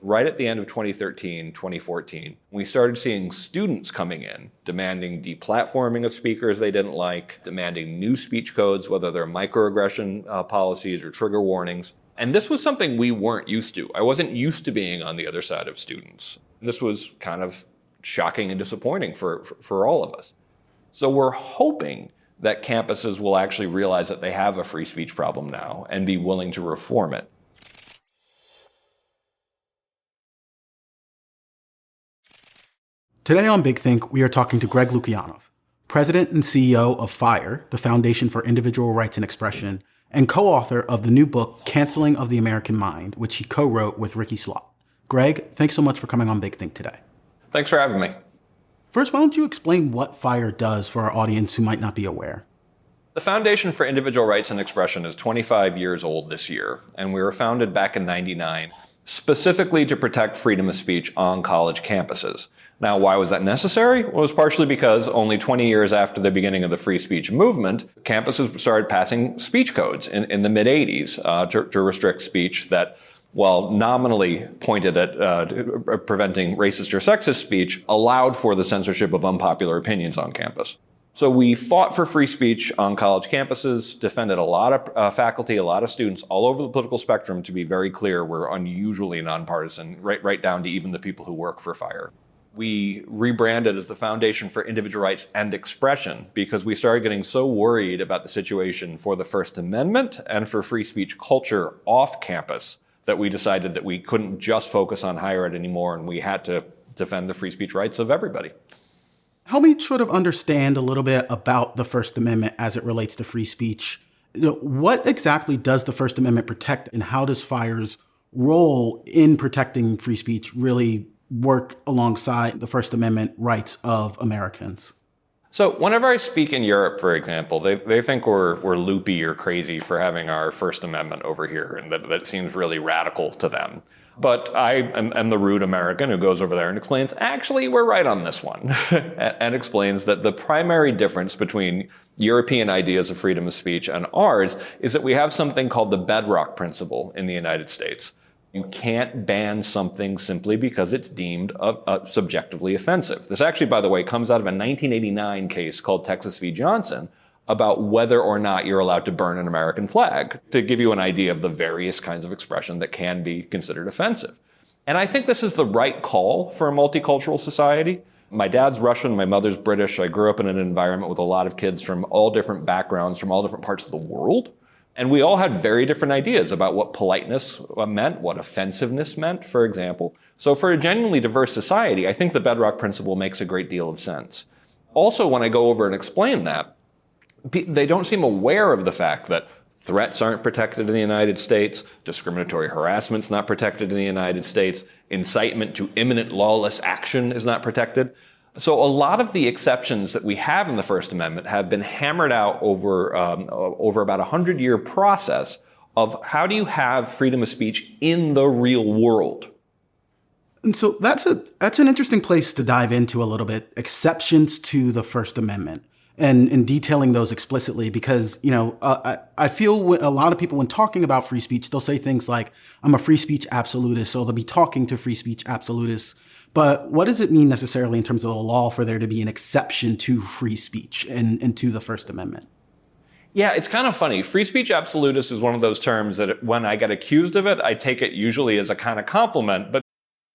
Right at the end of 2013, 2014, we started seeing students coming in demanding deplatforming of speakers they didn't like, demanding new speech codes, whether they're microaggression uh, policies or trigger warnings. And this was something we weren't used to. I wasn't used to being on the other side of students. This was kind of shocking and disappointing for, for, for all of us. So we're hoping that campuses will actually realize that they have a free speech problem now and be willing to reform it. Today on Big Think, we are talking to Greg Lukianoff, President and CEO of FIRE, the Foundation for Individual Rights and Expression, and co author of the new book, Canceling of the American Mind, which he co wrote with Rikki Schlott. Greg, thanks so much for coming on Big Think today. Thanks for having me. First, why don't you explain what FIRE does for our audience who might not be aware? The Foundation for Individual Rights and Expression is 25 years old this year, and we were founded back in 99 specifically to protect freedom of speech on college campuses. Now, why was that necessary? Well, it was partially because only 20 years after the beginning of the free speech movement, campuses started passing speech codes in, in the mid 80s uh, to, to, restrict speech that, while nominally pointed at uh, preventing racist or sexist speech, allowed for the censorship of unpopular opinions on campus. So we fought for free speech on college campuses, defended a lot of uh, faculty, a lot of students all over the political spectrum. To be very clear, we're unusually nonpartisan, right, right down to even the people who work for FIRE we rebranded as the Foundation for Individual Rights and Expression because we started getting so worried about the situation for the First Amendment and for free speech culture off campus that we decided that we couldn't just focus on higher ed anymore and we had to defend the free speech rights of everybody. Help me sort of understand a little bit about the First Amendment as it relates to free speech. What exactly does the First Amendment protect, and how does FIRE's role in protecting free speech really work alongside the First Amendment rights of Americans? So, whenever I speak in Europe, for example, they, they think we're, we're loopy or crazy for having our First Amendment over here, and that, that seems really radical to them. But I am, am, the rude American who goes over there and explains, actually, we're right on this one, and explains that the primary difference between European ideas of freedom of speech and ours is that we have something called the bedrock principle in the United States. You can't ban something simply because it's deemed uh, uh, subjectively offensive. This actually, by the way, comes out of a 1989 case called Texas v. Johnson about whether or not you're allowed to burn an American flag to give you an idea of the various kinds of expression that can be considered offensive. And I think this is the right call for a multicultural society. My dad's Russian, my mother's British. I grew up in an environment with a lot of kids from all different backgrounds, from all different parts of the world. And we all had very different ideas about what politeness uh, meant, what offensiveness meant, for example. So for a genuinely diverse society, I think the bedrock principle makes a great deal of sense. Also, when I go over and explain that, they don't seem aware of the fact that threats aren't protected in the United States, discriminatory harassment's not protected in the United States, incitement to imminent lawless action is not protected. So a lot of the exceptions that we have in the First Amendment have been hammered out over um, over about a hundred year process of how do you have freedom of speech in the real world. And so that's a that's an interesting place to dive into a little bit. Exceptions to the First Amendment and and detailing those explicitly because you know uh, I I feel a lot of people when talking about free speech they'll say things like I'm a free speech absolutist, so they'll be talking to free speech absolutists but what does it mean necessarily in terms of the law for there to be an exception to free speech and, and to the First Amendment? Yeah, it's kind of funny. Free speech absolutist is one of those terms that when I get accused of it, I take it usually as a kind of compliment. But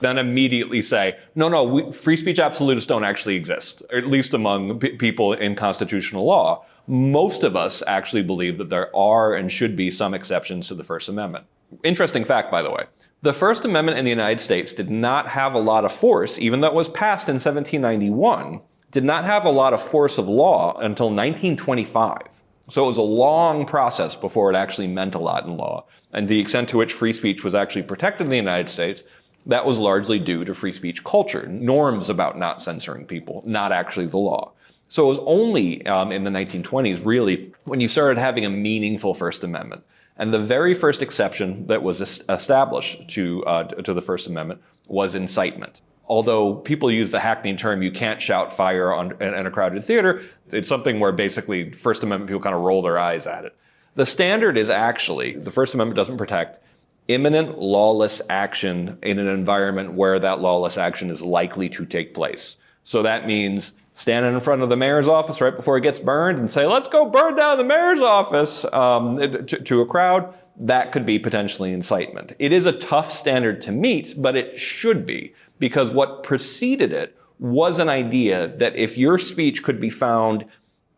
then immediately say, no, no, we, free speech absolutists don't actually exist, at least among p- people in constitutional law. Most of us actually believe that there are and should be some exceptions to the First Amendment. Interesting fact, by the way. The First Amendment in the United States did not have a lot of force, even though it was passed in 1791, did not have a lot of force of law until 1925. So it was a long process before it actually meant a lot in law. And the extent to which free speech was actually protected in the United States that was largely due to free speech culture, norms about not censoring people, not actually the law. So it was only um, in the 1920s, really, when you started having a meaningful First Amendment. And the very first exception that was established to, uh, to the First Amendment was incitement. Although people use the hackneyed term, you can't shout fire on, in a crowded theater, it's something where basically First Amendment people kind of roll their eyes at it. The standard is actually, the First Amendment doesn't protect imminent lawless action in an environment where that lawless action is likely to take place. So that means standing in front of the mayor's office right before it gets burned and say, let's go burn down the mayor's office um, to, to a crowd. That could be potentially incitement. It is a tough standard to meet, but it should be because what preceded it was an idea that if your speech could be found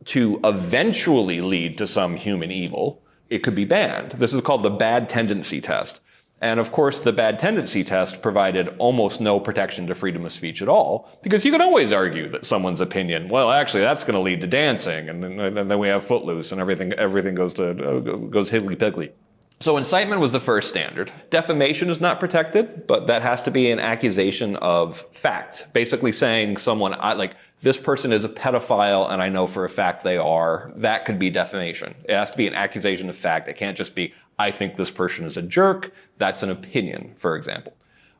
to eventually lead to some human evil, it could be banned. This is called the bad tendency test. And of course, the bad tendency test provided almost no protection to freedom of speech at all, because you can always argue that someone's opinion, well, actually, that's going to lead to dancing, and then, and then we have Footloose, and everything, everything goes to uh, goes higgly piggly. So incitement was the first standard. Defamation is not protected, but that has to be an accusation of fact, basically saying someone like this person is a pedophile and I know for a fact they are. That could be defamation. It has to be an accusation of fact. It can't just be I think this person is a jerk. That's an opinion, for example.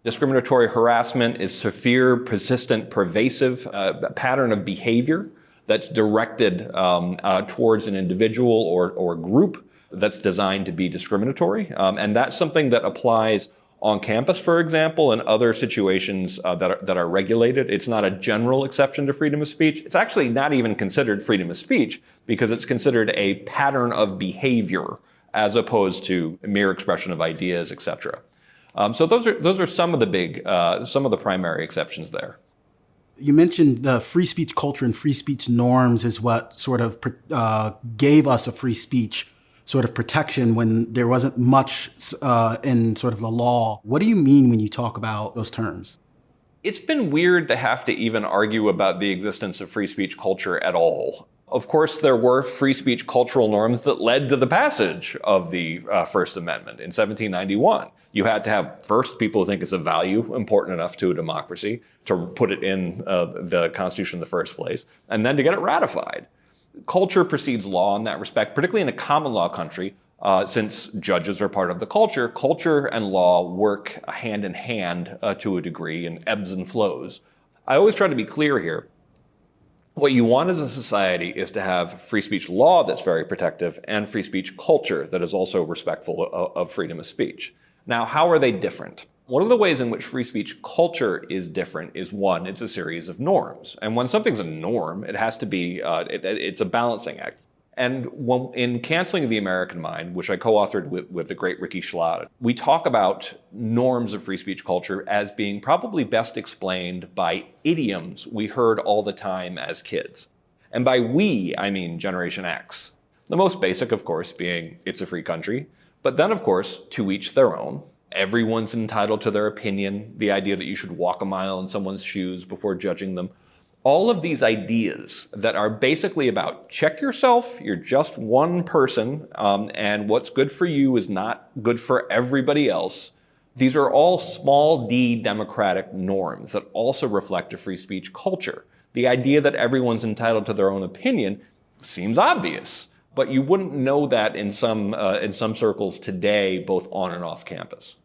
Discriminatory harassment is severe, persistent, pervasive uh, pattern of behavior that's directed um, uh, towards an individual or, or group that's designed to be discriminatory. Um, and that's something that applies on campus, for example, and other situations uh, that, are, that are regulated. It's not a general exception to freedom of speech. It's actually not even considered freedom of speech because it's considered a pattern of behavior as opposed to mere expression of ideas, etc. Um, so those are those are some of the big, uh, some of the primary exceptions there. You mentioned the free speech culture and free speech norms is what sort of uh, gave us a free speech sort of protection when there wasn't much uh, in sort of the law. What do you mean when you talk about those terms? It's been weird to have to even argue about the existence of free speech culture at all. Of course, there were free speech cultural norms that led to the passage of the uh, First Amendment in 1791. You had to have first people who think it's a value important enough to a democracy to put it in uh, the Constitution in the first place, and then to get it ratified culture precedes law in that respect, particularly in a common law country. Uh, since judges are part of the culture, culture and law work hand in hand uh, to a degree and ebbs and flows. I always try to be clear here. What you want as a society is to have free speech law that's very protective and free speech culture that is also respectful of, of freedom of speech. Now, how are they different? One of the ways in which free speech culture is different is one, it's a series of norms. And when something's a norm, it has to be, uh, it, it's a balancing act. And when, in Canceling the American Mind, which I co authored with, with the great Rikki Schlott, we talk about norms of free speech culture as being probably best explained by idioms we heard all the time as kids. And by we, I mean Generation X. The most basic, of course, being it's a free country. But then, of course, to each their own everyone's entitled to their opinion, the idea that you should walk a mile in someone's shoes before judging them. All of these ideas that are basically about check yourself, you're just one person, um, and what's good for you is not good for everybody else. These are all small d democratic norms that also reflect a free speech culture. The idea that everyone's entitled to their own opinion seems obvious, but you wouldn't know that in some, uh, in some circles today, both on and off campus.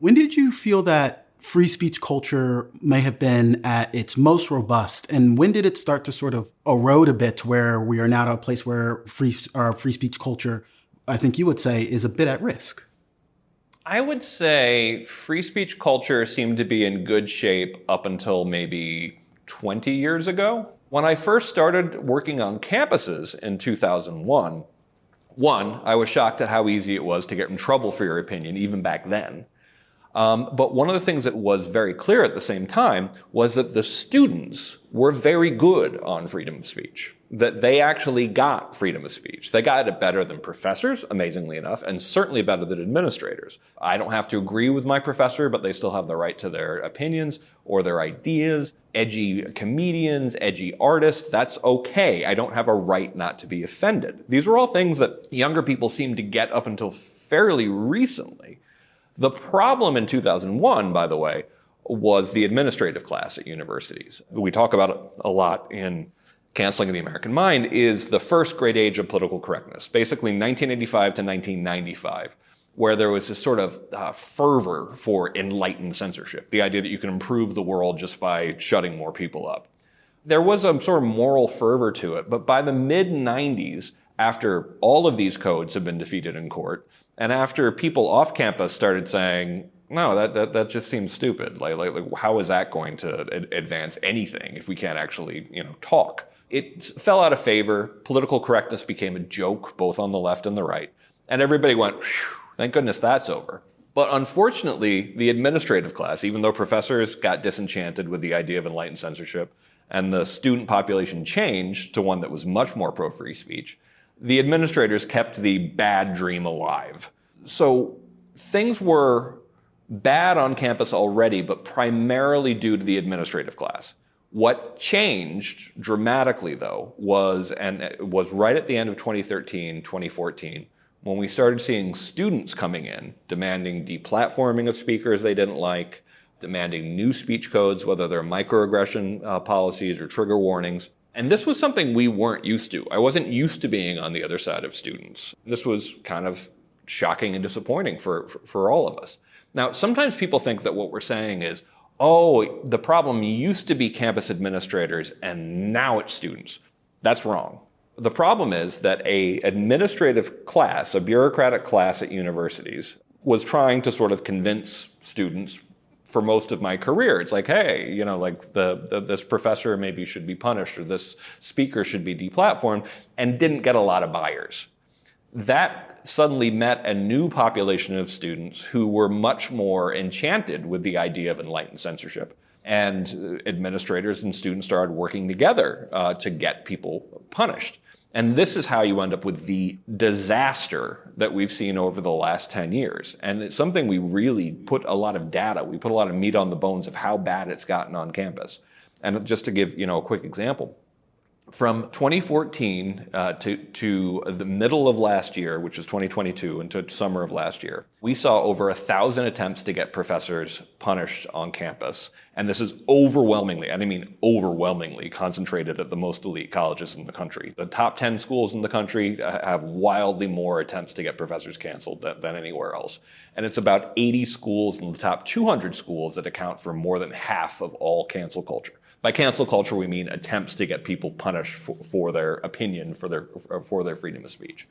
When did you feel that free speech culture may have been at its most robust, and when did it start to sort of erode a bit, where we are now at a place where free our free speech culture, I think you would say, is a bit at risk? I would say free speech culture seemed to be in good shape up until maybe 20 years ago. When I first started working on campuses in 2001, one, I was shocked at how easy it was to get in trouble for your opinion, even back then. Um, but one of the things that was very clear at the same time was that the students were very good on freedom of speech. That they actually got freedom of speech. They got it better than professors, amazingly enough, and certainly better than administrators. I don't have to agree with my professor, but they still have the right to their opinions or their ideas. Edgy comedians, edgy artists, that's okay. I don't have a right not to be offended. These are all things that younger people seem to get up until fairly recently. The problem in 2001, by the way, was the administrative class at universities. We talk about it a lot in Canceling of the American Mind is the first great age of political correctness, basically 1985 to 1995, where there was this sort of uh, fervor for enlightened censorship, the idea that you can improve the world just by shutting more people up. There was a sort of moral fervor to it, but by the mid 90s, after all of these codes have been defeated in court, and after people off campus started saying, no, that, that, that just seems stupid. Like, like, like how is that going to advance anything if we can't actually, you know, talk? It fell out of favor. Political correctness became a joke, both on the left and the right. And everybody went, thank goodness that's over. But unfortunately, the administrative class, even though professors got disenchanted with the idea of enlightened censorship, and the student population changed to one that was much more pro free speech, the administrators kept the bad dream alive. So things were bad on campus already, but primarily due to the administrative class. What changed dramatically, though, was and was right at the end of 2013, 2014, when we started seeing students coming in demanding deplatforming of speakers they didn't like, demanding new speech codes, whether they're microaggression uh, policies or trigger warnings. And this was something we weren't used to. I wasn't used to being on the other side of students. This was kind of shocking and disappointing for, for, for, all of us. Now, sometimes people think that what we're saying is, oh, the problem used to be campus administrators and now it's students. That's wrong. The problem is that a administrative class, a bureaucratic class at universities, was trying to sort of convince students for most of my career. It's like, hey, you know, like the, the, this professor maybe should be punished or this speaker should be deplatformed, and didn't get a lot of buyers. That suddenly met a new population of students who were much more enchanted with the idea of enlightened censorship. And administrators and students started working together uh, to get people punished. And this is how you end up with the disaster that we've seen over the last 10 years. And it's something we really put a lot of data, we put a lot of meat on the bones of how bad it's gotten on campus. And just to give, you know, a quick example, from 2014 uh, to, to the middle of last year, which is 2022, into summer of last year, we saw over a thousand attempts to get professors punished on campus. And this is overwhelmingly, and I mean overwhelmingly, concentrated at the most elite colleges in the country. The top 10 schools in the country uh, have wildly more attempts to get professors canceled than, than anywhere else. And it's about 80 schools in the top 200 schools that account for more than half of all cancel culture. By cancel culture, we mean attempts to get people punished for, for their opinion, for their, for their freedom of speech.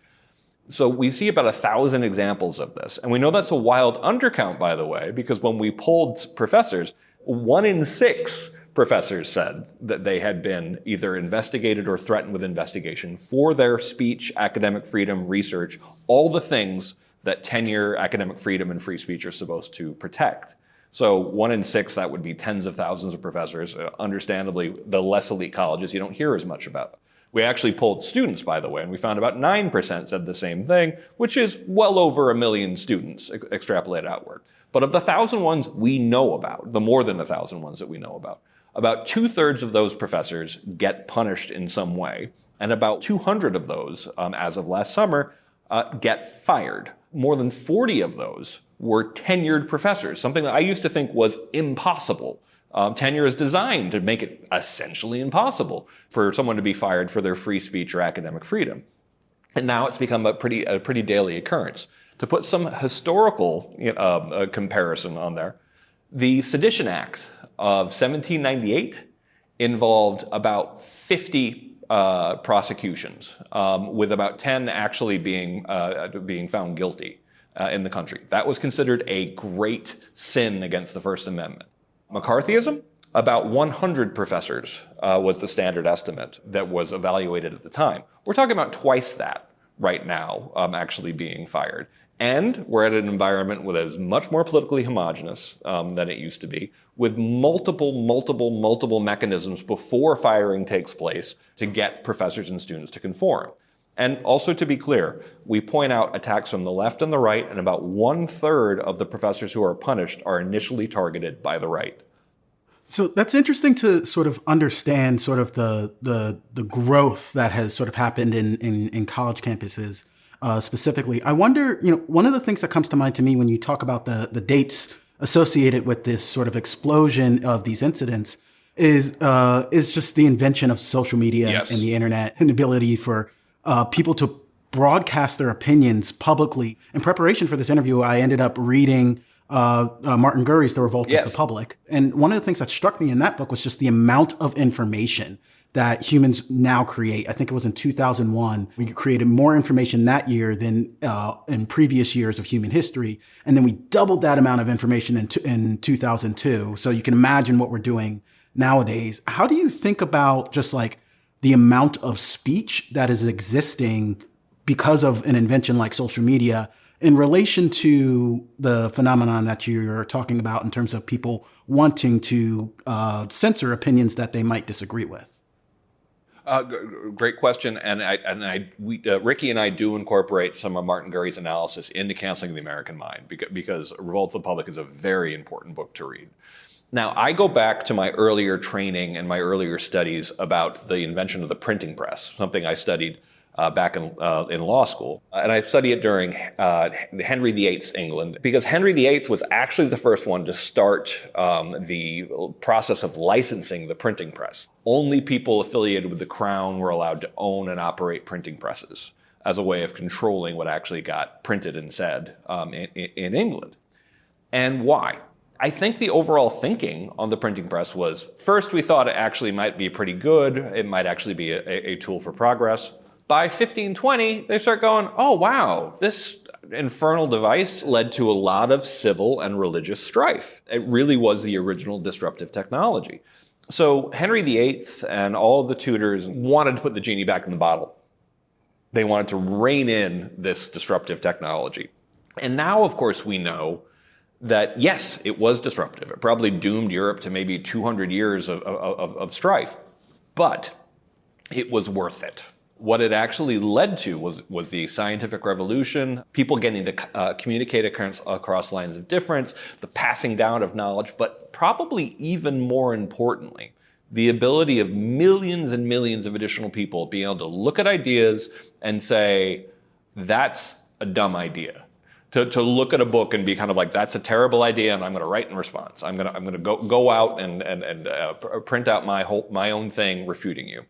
So we see about a thousand examples of this. And we know that's a wild undercount, by the way, because when we polled professors, one in six professors said that they had been either investigated or threatened with investigation for their speech, academic freedom, research, all the things that tenure, academic freedom, and free speech are supposed to protect. So one in six, that would be tens of thousands of professors. Uh, understandably, the less elite colleges you don't hear as much about. We actually polled students, by the way, and we found about 9% said the same thing, which is well over a million students ex- extrapolated outward. But of the thousand ones we know about, the more than a thousand ones that we know about, about two thirds of those professors get punished in some way, and about 200 of those, um, as of last summer, uh, get fired. More than 40 of those were tenured professors, something that I used to think was impossible. Um, tenure is designed to make it essentially impossible for someone to be fired for their free speech or academic freedom. And now it's become a pretty, a pretty daily occurrence. To put some historical uh, uh, comparison on there, the Sedition Act of 1798 involved about 50 uh, prosecutions, um, with about 10 actually being, uh, being found guilty uh, in the country. That was considered a great sin against the First Amendment. McCarthyism, about 100 professors uh, was the standard estimate that was evaluated at the time. We're talking about twice that right now, um, actually being fired. And we're at an environment that is much more politically homogenous um, than it used to be, with multiple, multiple, multiple mechanisms before firing takes place to get professors and students to conform. And also to be clear, we point out attacks from the left and the right, and about one third of the professors who are punished are initially targeted by the right. So that's interesting to sort of understand sort of the the the growth that has sort of happened in in, in college campuses uh, specifically. I wonder, you know, one of the things that comes to mind to me when you talk about the the dates associated with this sort of explosion of these incidents is uh, is just the invention of social media yes. and the internet and the ability for uh, people to broadcast their opinions publicly. In preparation for this interview, I ended up reading uh, uh, Martin Gurri's The Revolt yes. of the Public. And one of the things that struck me in that book was just the amount of information that humans now create. I think it was in 2001. We created more information that year than uh, in previous years of human history. And then we doubled that amount of information in, t- in 2002. So you can imagine what we're doing nowadays. How do you think about just like the amount of speech that is existing because of an invention like social media in relation to the phenomenon that you're talking about in terms of people wanting to uh, censor opinions that they might disagree with? Uh, g- great question, and I, and I, we, uh, Rikki and I do incorporate some of Martin Gurri's analysis into Canceling the American Mind because, because Revolt of the Public is a very important book to read. Now, I go back to my earlier training and my earlier studies about the invention of the printing press, something I studied uh, back in, uh, in law school. And I studied it during uh, Henry VIII's England because Henry VIII was actually the first one to start um, the process of licensing the printing press. Only people affiliated with the crown were allowed to own and operate printing presses as a way of controlling what actually got printed and said um, in, in England. And why? I think the overall thinking on the printing press was first, we thought it actually might be pretty good. It might actually be a, a tool for progress. By 1520, they start going, oh, wow, this infernal device led to a lot of civil and religious strife. It really was the original disruptive technology. So Henry VIII and all the Tudors wanted to put the genie back in the bottle. They wanted to rein in this disruptive technology. And now, of course, we know that yes, it was disruptive. It probably doomed Europe to maybe 200 years of, of, of, strife, but it was worth it. What it actually led to was, was the scientific revolution, people getting to uh, communicate across, lines of difference, the passing down of knowledge, but probably even more importantly, the ability of millions and millions of additional people being able to look at ideas and say, that's a dumb idea to, to look at a book and be kind of like, that's a terrible idea, and I'm going to write in response. I'm going to, I'm going to go, go out and, and, and uh, print out my, whole, my own thing refuting you.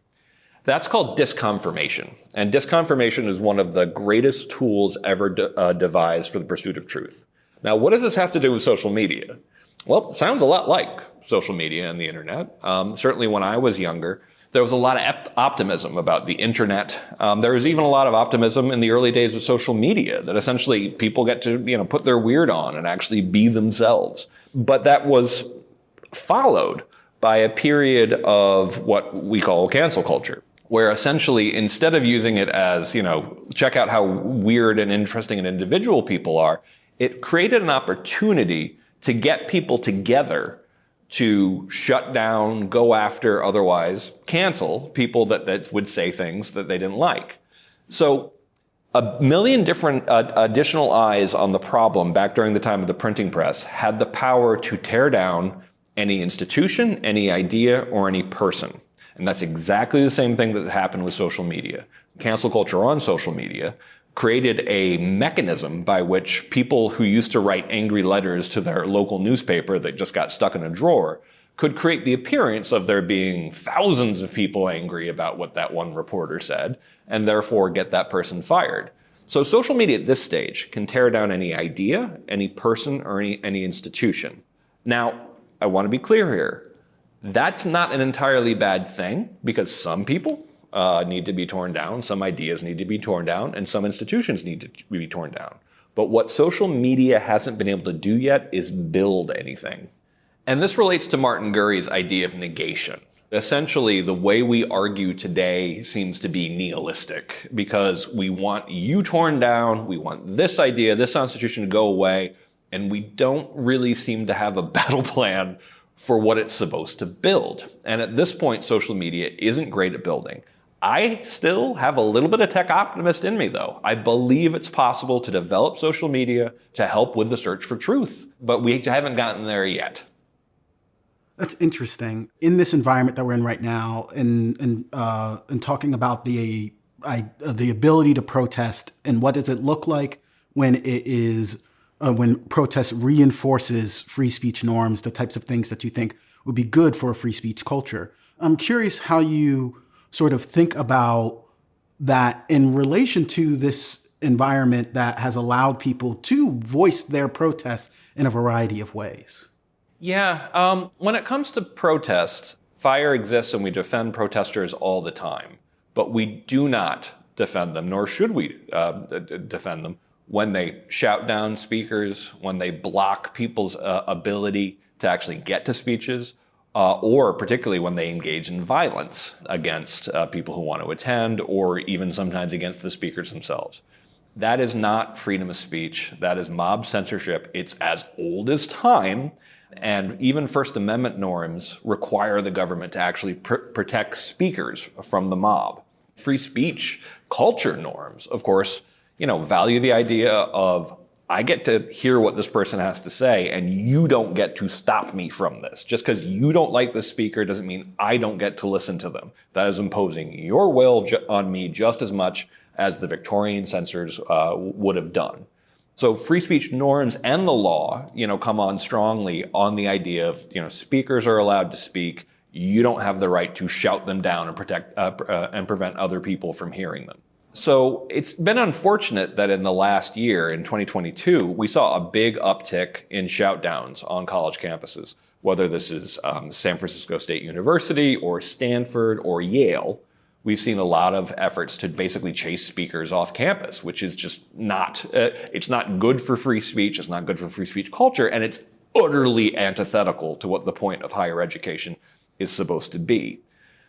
That's called disconfirmation. And disconfirmation is one of the greatest tools ever de- uh, devised for the pursuit of truth. Now, what does this have to do with social media? Well, it sounds a lot like social media and the internet. Um, certainly when I was younger, there was a lot of optimism about the internet. Um, there was even a lot of optimism in the early days of social media that essentially people get to, you know, put their weird on and actually be themselves. But that was followed by a period of what we call cancel culture, where essentially instead of using it as, you know, check out how weird and interesting and individual people are, it created an opportunity to get people together to shut down, go after, otherwise cancel people that, that would say things that they didn't like. So a million different uh, additional eyes on the problem back during the time of the printing press had the power to tear down any institution, any idea, or any person. And that's exactly the same thing that happened with social media. Cancel culture on social media created a mechanism by which people who used to write angry letters to their local newspaper that just got stuck in a drawer could create the appearance of there being thousands of people angry about what that one reporter said, and therefore get that person fired. So social media at this stage can tear down any idea, any person, or any, any institution. Now, I want to be clear here. That's not an entirely bad thing because some people uh, need to be torn down, some ideas need to be torn down, and some institutions need to be torn down. But what social media hasn't been able to do yet is build anything. And this relates to Martin Gurri's idea of negation. Essentially, the way we argue today seems to be nihilistic because we want you torn down, we want this idea, this institution to go away, and we don't really seem to have a battle plan for what it's supposed to build. And at this point, social media isn't great at building. I still have a little bit of tech optimist in me, though. I believe it's possible to develop social media to help with the search for truth, but we haven't gotten there yet. That's interesting. In this environment that we're in right now, and and uh, and talking about the I, uh, the ability to protest and what does it look like when it is uh, when protest reinforces free speech norms, the types of things that you think would be good for a free speech culture. I'm curious how you sort of think about that in relation to this environment that has allowed people to voice their protests in a variety of ways. Yeah, um, when it comes to protest, FIRE exists and we defend protesters all the time, but we do not defend them, nor should we uh, defend them when they shout down speakers, when they block people's uh, ability to actually get to speeches, uh, or particularly when they engage in violence against uh, people who want to attend, or even sometimes against the speakers themselves. That is not freedom of speech. That is mob censorship. It's as old as time. And even First Amendment norms require the government to actually pr- protect speakers from the mob. Free speech culture norms, of course, you know, value the idea of I get to hear what this person has to say, and you don't get to stop me from this. Just because you don't like the speaker doesn't mean I don't get to listen to them. That is imposing your will ju- on me just as much as the Victorian censors uh, would have done. So free speech norms and the law, you know, come on strongly on the idea of, you know, speakers are allowed to speak. You don't have the right to shout them down and protect uh, uh, and prevent other people from hearing them. So it's been unfortunate that in the last year, in 2022, we saw a big uptick in shoutdowns on college campuses, whether this is um, San Francisco State University or Stanford or Yale. We've seen a lot of efforts to basically chase speakers off campus, which is just not, uh, it's not good for free speech. It's not good for free speech culture. And it's utterly antithetical to what the point of higher education is supposed to be.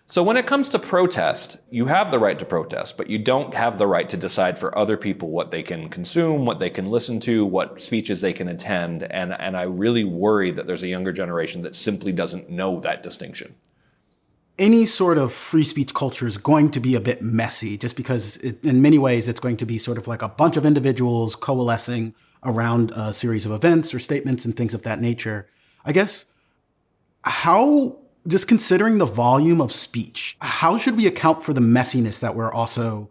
So when it comes to protest, you have the right to protest, but you don't have the right to decide for other people what they can consume, what they can listen to, what speeches they can attend. And, and I really worry that there's a younger generation that simply doesn't know that distinction. Any sort of free speech culture is going to be a bit messy just because it, in many ways it's going to be sort of like a bunch of individuals coalescing around a series of events or statements and things of that nature. I guess how just considering the volume of speech, how should we account for the messiness that we're also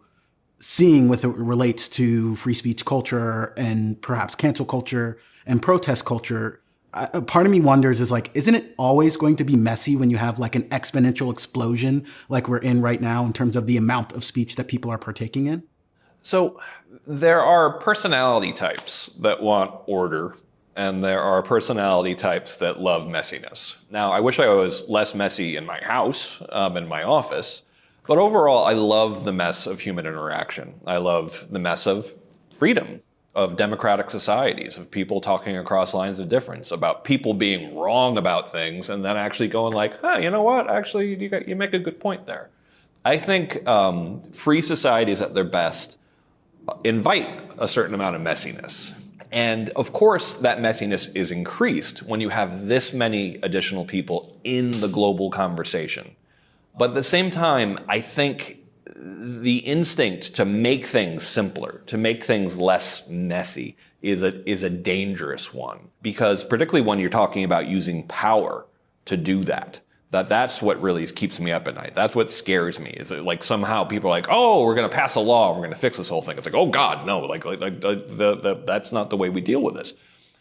seeing with it relates to free speech culture and perhaps cancel culture and protest culture? Part of me wonders is like, isn't it always going to be messy when you have like an exponential explosion like we're in right now in terms of the amount of speech that people are partaking in? So there are personality types that want order and there are personality types that love messiness. Now, I wish I was less messy in my house, um, in my office, but overall, I love the mess of human interaction. I love the mess of freedom, of democratic societies, of people talking across lines of difference, about people being wrong about things, and then actually going like, "Huh, you know what? Actually, you, got, you make a good point there." I think um, free societies at their best invite a certain amount of messiness And of course, that messiness is increased when you have this many additional people in the global conversation. But at the same time, I think the instinct to make things simpler, to make things less messy, is a, is a dangerous one. Because particularly when you're talking about using power to do that, that that's what really keeps me up at night. That's what scares me. Is that like somehow people are like, oh, we're going to pass a law, we're going to fix this whole thing. It's like, oh God, no, like, like, like the, the, that's not the way we deal with this.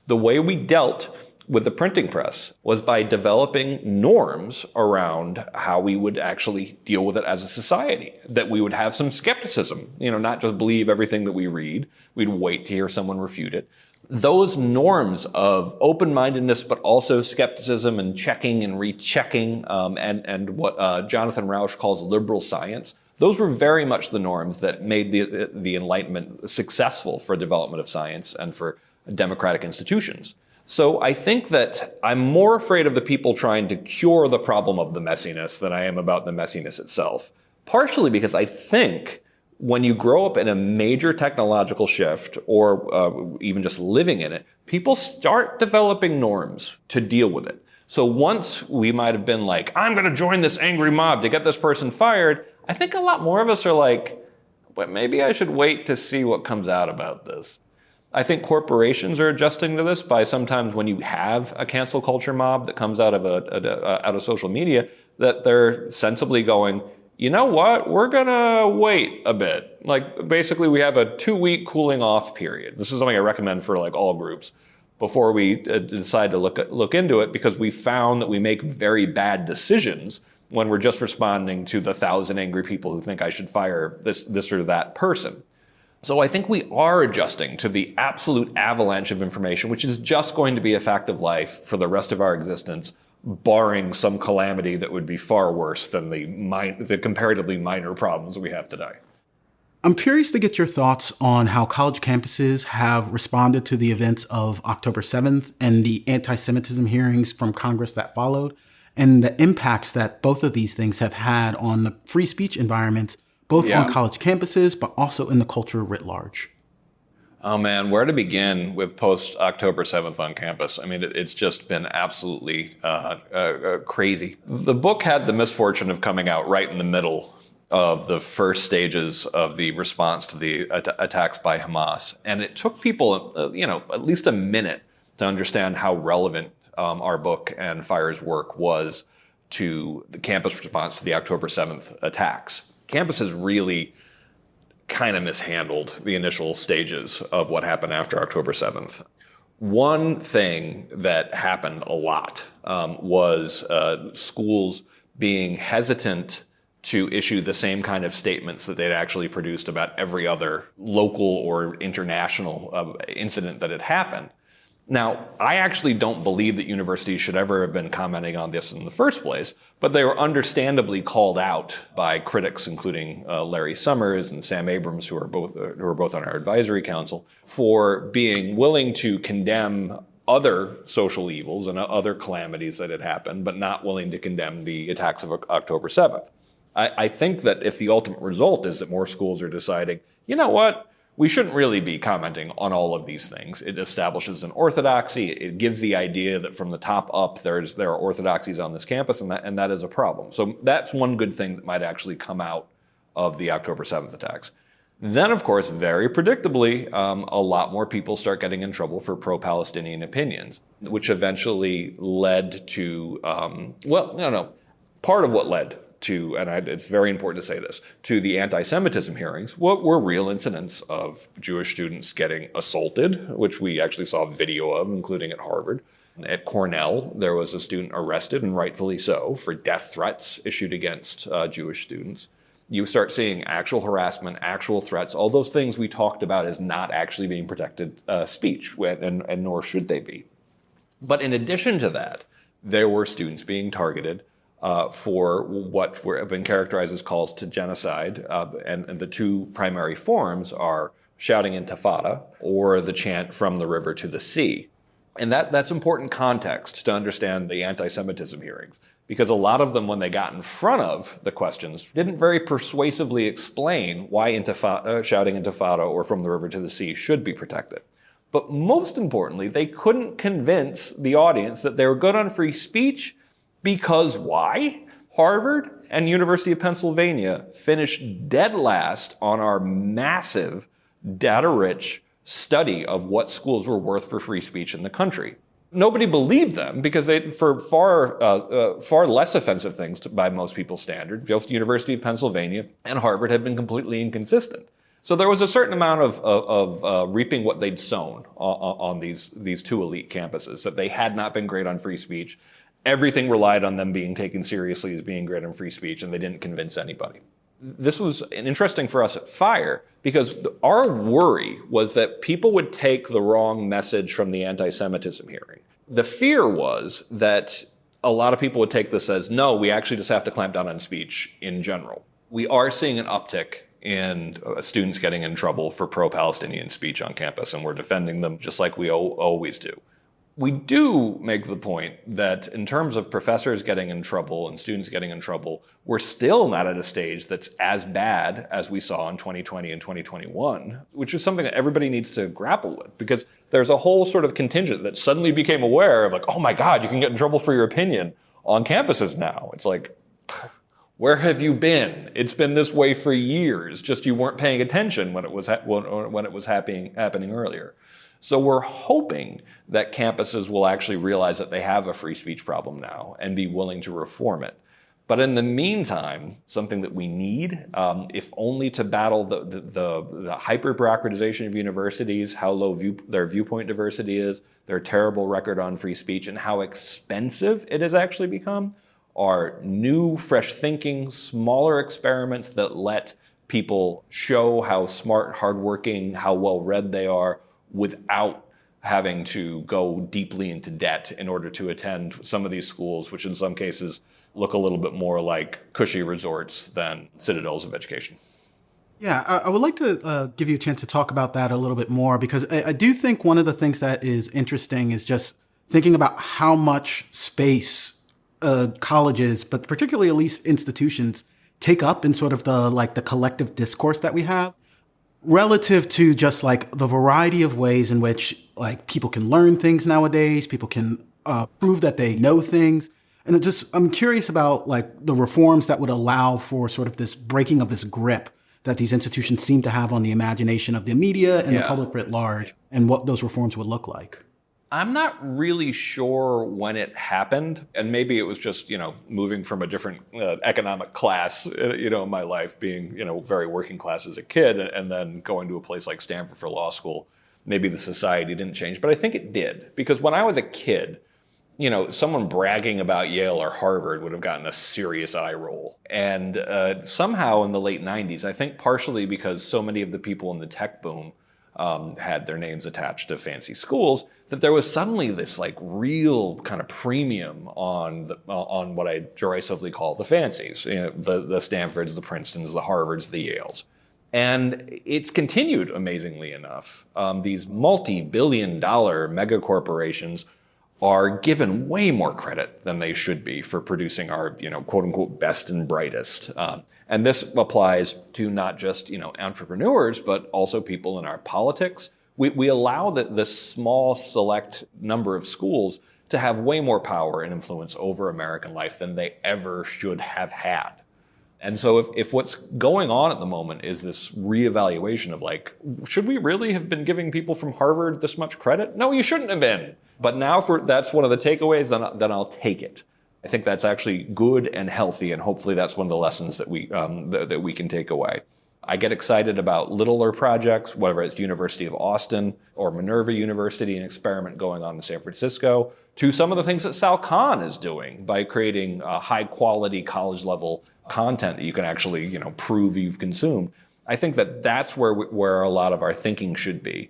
The way we dealt with the printing press was by developing norms around how we would actually deal with it as a society. That we would have some skepticism, you know, not just believe everything that we read. We'd wait to hear someone refute it those norms of open-mindedness, but also skepticism and checking and rechecking, um, and and what uh, Jonathan Rauch calls liberal science, those were very much the norms that made the the Enlightenment successful for development of science and for democratic institutions. So I think that I'm more afraid of the people trying to cure the problem of the messiness than I am about the messiness itself. Partially because I think when you grow up in a major technological shift or uh, even just living in it, people start developing norms to deal with it. So once we might have been like, I'm going to join this angry mob to get this person fired, I think a lot more of us are like, but maybe I should wait to see what comes out about this. I think corporations are adjusting to this by sometimes when you have a cancel culture mob that comes out of a, a, a out of social media, that they're sensibly going, you know what? We're gonna wait a bit. Like basically we have a two week cooling off period. This is something I recommend for like all groups before we uh, decide to look, look into it because we found that we make very bad decisions when we're just responding to the thousand angry people who think I should fire this, this or that person. So I think we are adjusting to the absolute avalanche of information, which is just going to be a fact of life for the rest of our existence barring some calamity that would be far worse than the, the comparatively minor problems we have today. I'm curious to get your thoughts on how college campuses have responded to the events of October 7th and the anti Semitism hearings from Congress that followed, and the impacts that both of these things have had on the free speech environments, both yeah. on college campuses, but also in the culture writ large. Oh man, where to begin with post October 7th on campus? I mean, it, it's just been absolutely uh, uh, uh, crazy. The book had the misfortune of coming out right in the middle of the first stages of the response to the at- attacks by Hamas. And it took people, uh, you know, at least a minute to understand how relevant um, our book and FIRE's work was to the campus response to the October 7th attacks. Campus has really kind of mishandled the initial stages of what happened after October 7th. One thing that happened a lot um, was uh, schools being hesitant to issue the same kind of statements that they'd actually produced about every other local or international uh, incident that had happened. Now, I actually don't believe that universities should ever have been commenting on this in the first place, but they were understandably called out by critics, including uh, Larry Summers and Sam Abrams, who are both uh, who are both on our advisory council, for being willing to condemn other social evils and other calamities that had happened, but not willing to condemn the attacks of October 7th. I, I think that if the ultimate result is that more schools are deciding, you know what, we shouldn't really be commenting on all of these things. It establishes an orthodoxy. It gives the idea that from the top up, there's, there are orthodoxies on this campus, and that, and that is a problem. So that's one good thing that might actually come out of the October 7th attacks. Then, of course, very predictably, um, a lot more people start getting in trouble for pro Palestinian opinions, which eventually led to, um, well, no, no, part of what led to, and I, it's very important to say this, to the anti Semitism hearings, what were real incidents of Jewish students getting assaulted, which we actually saw video of, including at Harvard. At Cornell, there was a student arrested, and rightfully so, for death threats issued against uh, Jewish students. You start seeing actual harassment, actual threats, all those things we talked about as not actually being protected uh, speech, and, and nor should they be. But in addition to that, there were students being targeted uh, for what have been characterized as calls to genocide. Uh, and, and, the two primary forms are shouting intifada or the chant from the river to the sea. And that, that's important context to understand the anti Semitism hearings. Because a lot of them, when they got in front of the questions, didn't very persuasively explain why intifada, shouting intifada or from the river to the sea should be protected. But most importantly, they couldn't convince the audience that they were good on free speech because why? Harvard and University of Pennsylvania finished dead last on our massive data rich study of what schools were worth for free speech in the country. Nobody believed them because they, for far, uh, uh, far less offensive things to, by most people's standards, both the University of Pennsylvania and Harvard had been completely inconsistent. So there was a certain amount of, of, of uh, reaping what they'd sown on, on, these, these two elite campuses, that they had not been great on free speech. Everything relied on them being taken seriously as being great on free speech, and they didn't convince anybody. This was interesting for us at FIRE because our worry was that people would take the wrong message from the anti Semitism hearing. The fear was that a lot of people would take this as no, we actually just have to clamp down on speech in general. We are seeing an uptick in uh, students getting in trouble for pro Palestinian speech on campus, and we're defending them just like we always do we do make the point that in terms of professors getting in trouble and students getting in trouble, we're still not at a stage that's as bad as we saw in 2020 and 2021, which is something that everybody needs to grapple with because there's a whole sort of contingent that suddenly became aware of like, oh my God, you can get in trouble for your opinion on campuses now. It's like, where have you been? It's been this way for years. Just you weren't paying attention when it was ha- when, it was happening happening earlier. So we're hoping that campuses will actually realize that they have a free speech problem now and be willing to reform it. But in the meantime, something that we need, um, if only to battle the, the, the, the hyper bureaucratization of universities, how low view, their viewpoint diversity is, their terrible record on free speech, and how expensive it has actually become, are new, fresh thinking, smaller experiments that let people show how smart, hardworking, how well read they are without having to go deeply into debt in order to attend some of these schools, which in some cases look a little bit more like cushy resorts than citadels of education. Yeah, I, would like to uh, give you a chance to talk about that a little bit more because I, I do think one of the things that is interesting is just thinking about how much space uh, colleges, but particularly at least institutions, take up in sort of the like the collective discourse that we have relative to just like the variety of ways in which like people can learn things nowadays, people can uh, prove that they know things. And it just, I'm curious about like the reforms that would allow for sort of this breaking of this grip that these institutions seem to have on the imagination of the media and yeah. the public writ large and what those reforms would look like. I'm not really sure when it happened, and maybe it was just you know moving from a different uh, economic class, uh, you know, in my life, being you know very working class as a kid, and then going to a place like Stanford for law school. Maybe the society didn't change, but I think it did because when I was a kid, you know, someone bragging about Yale or Harvard would have gotten a serious eye roll. And uh, somehow in the late 90s, I think partially because so many of the people in the tech boom um, had their names attached to fancy schools, that there was suddenly this like real kind of premium on the, on what I derisively call the fancies, you know, the the Stanfords, the Princetons, the Harvards, the Yales. And it's continued amazingly enough. Um, these multi-billion dollar mega corporations are given way more credit than they should be for producing our, you know, quote unquote best and brightest. Um, and this applies to not just, you know, entrepreneurs, but also people in our politics. We, we allow the, the small select number of schools to have way more power and influence over American life than they ever should have had. And so if, if what's going on at the moment is this reevaluation of like, should we really have been giving people from Harvard this much credit? No, you shouldn't have been. But now for that's one of the takeaways, then, then I'll take it. I think that's actually good and healthy, and hopefully that's one of the lessons that we um, that, that we can take away. I get excited about littler projects, whether it's University of Austin or Minerva University, an experiment going on in San Francisco, to some of the things that Sal Khan is doing by creating high quality college level content that you can actually you know prove you've consumed. I think that that's where we, where a lot of our thinking should be.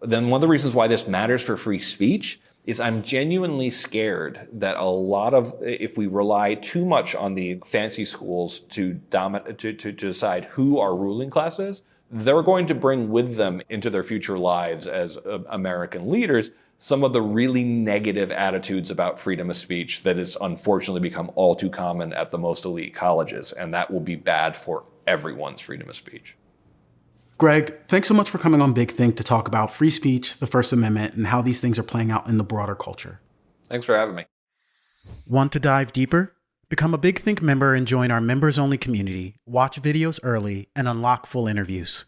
Then one of the reasons why this matters for free speech is I'm genuinely scared that a lot of if we rely too much on the fancy schools to, to, to, to decide who our ruling class is, they're going to bring with them into their future lives as uh, American leaders some of the really negative attitudes about freedom of speech that has unfortunately become all too common at the most elite colleges, and that will be bad for everyone's freedom of speech. Greg, thanks so much for coming on Big Think to talk about free speech, the First Amendment, and how these things are playing out in the broader culture. Thanks for having me. Want to dive deeper? Become a Big Think member and join our members only community, watch videos early, and unlock full interviews.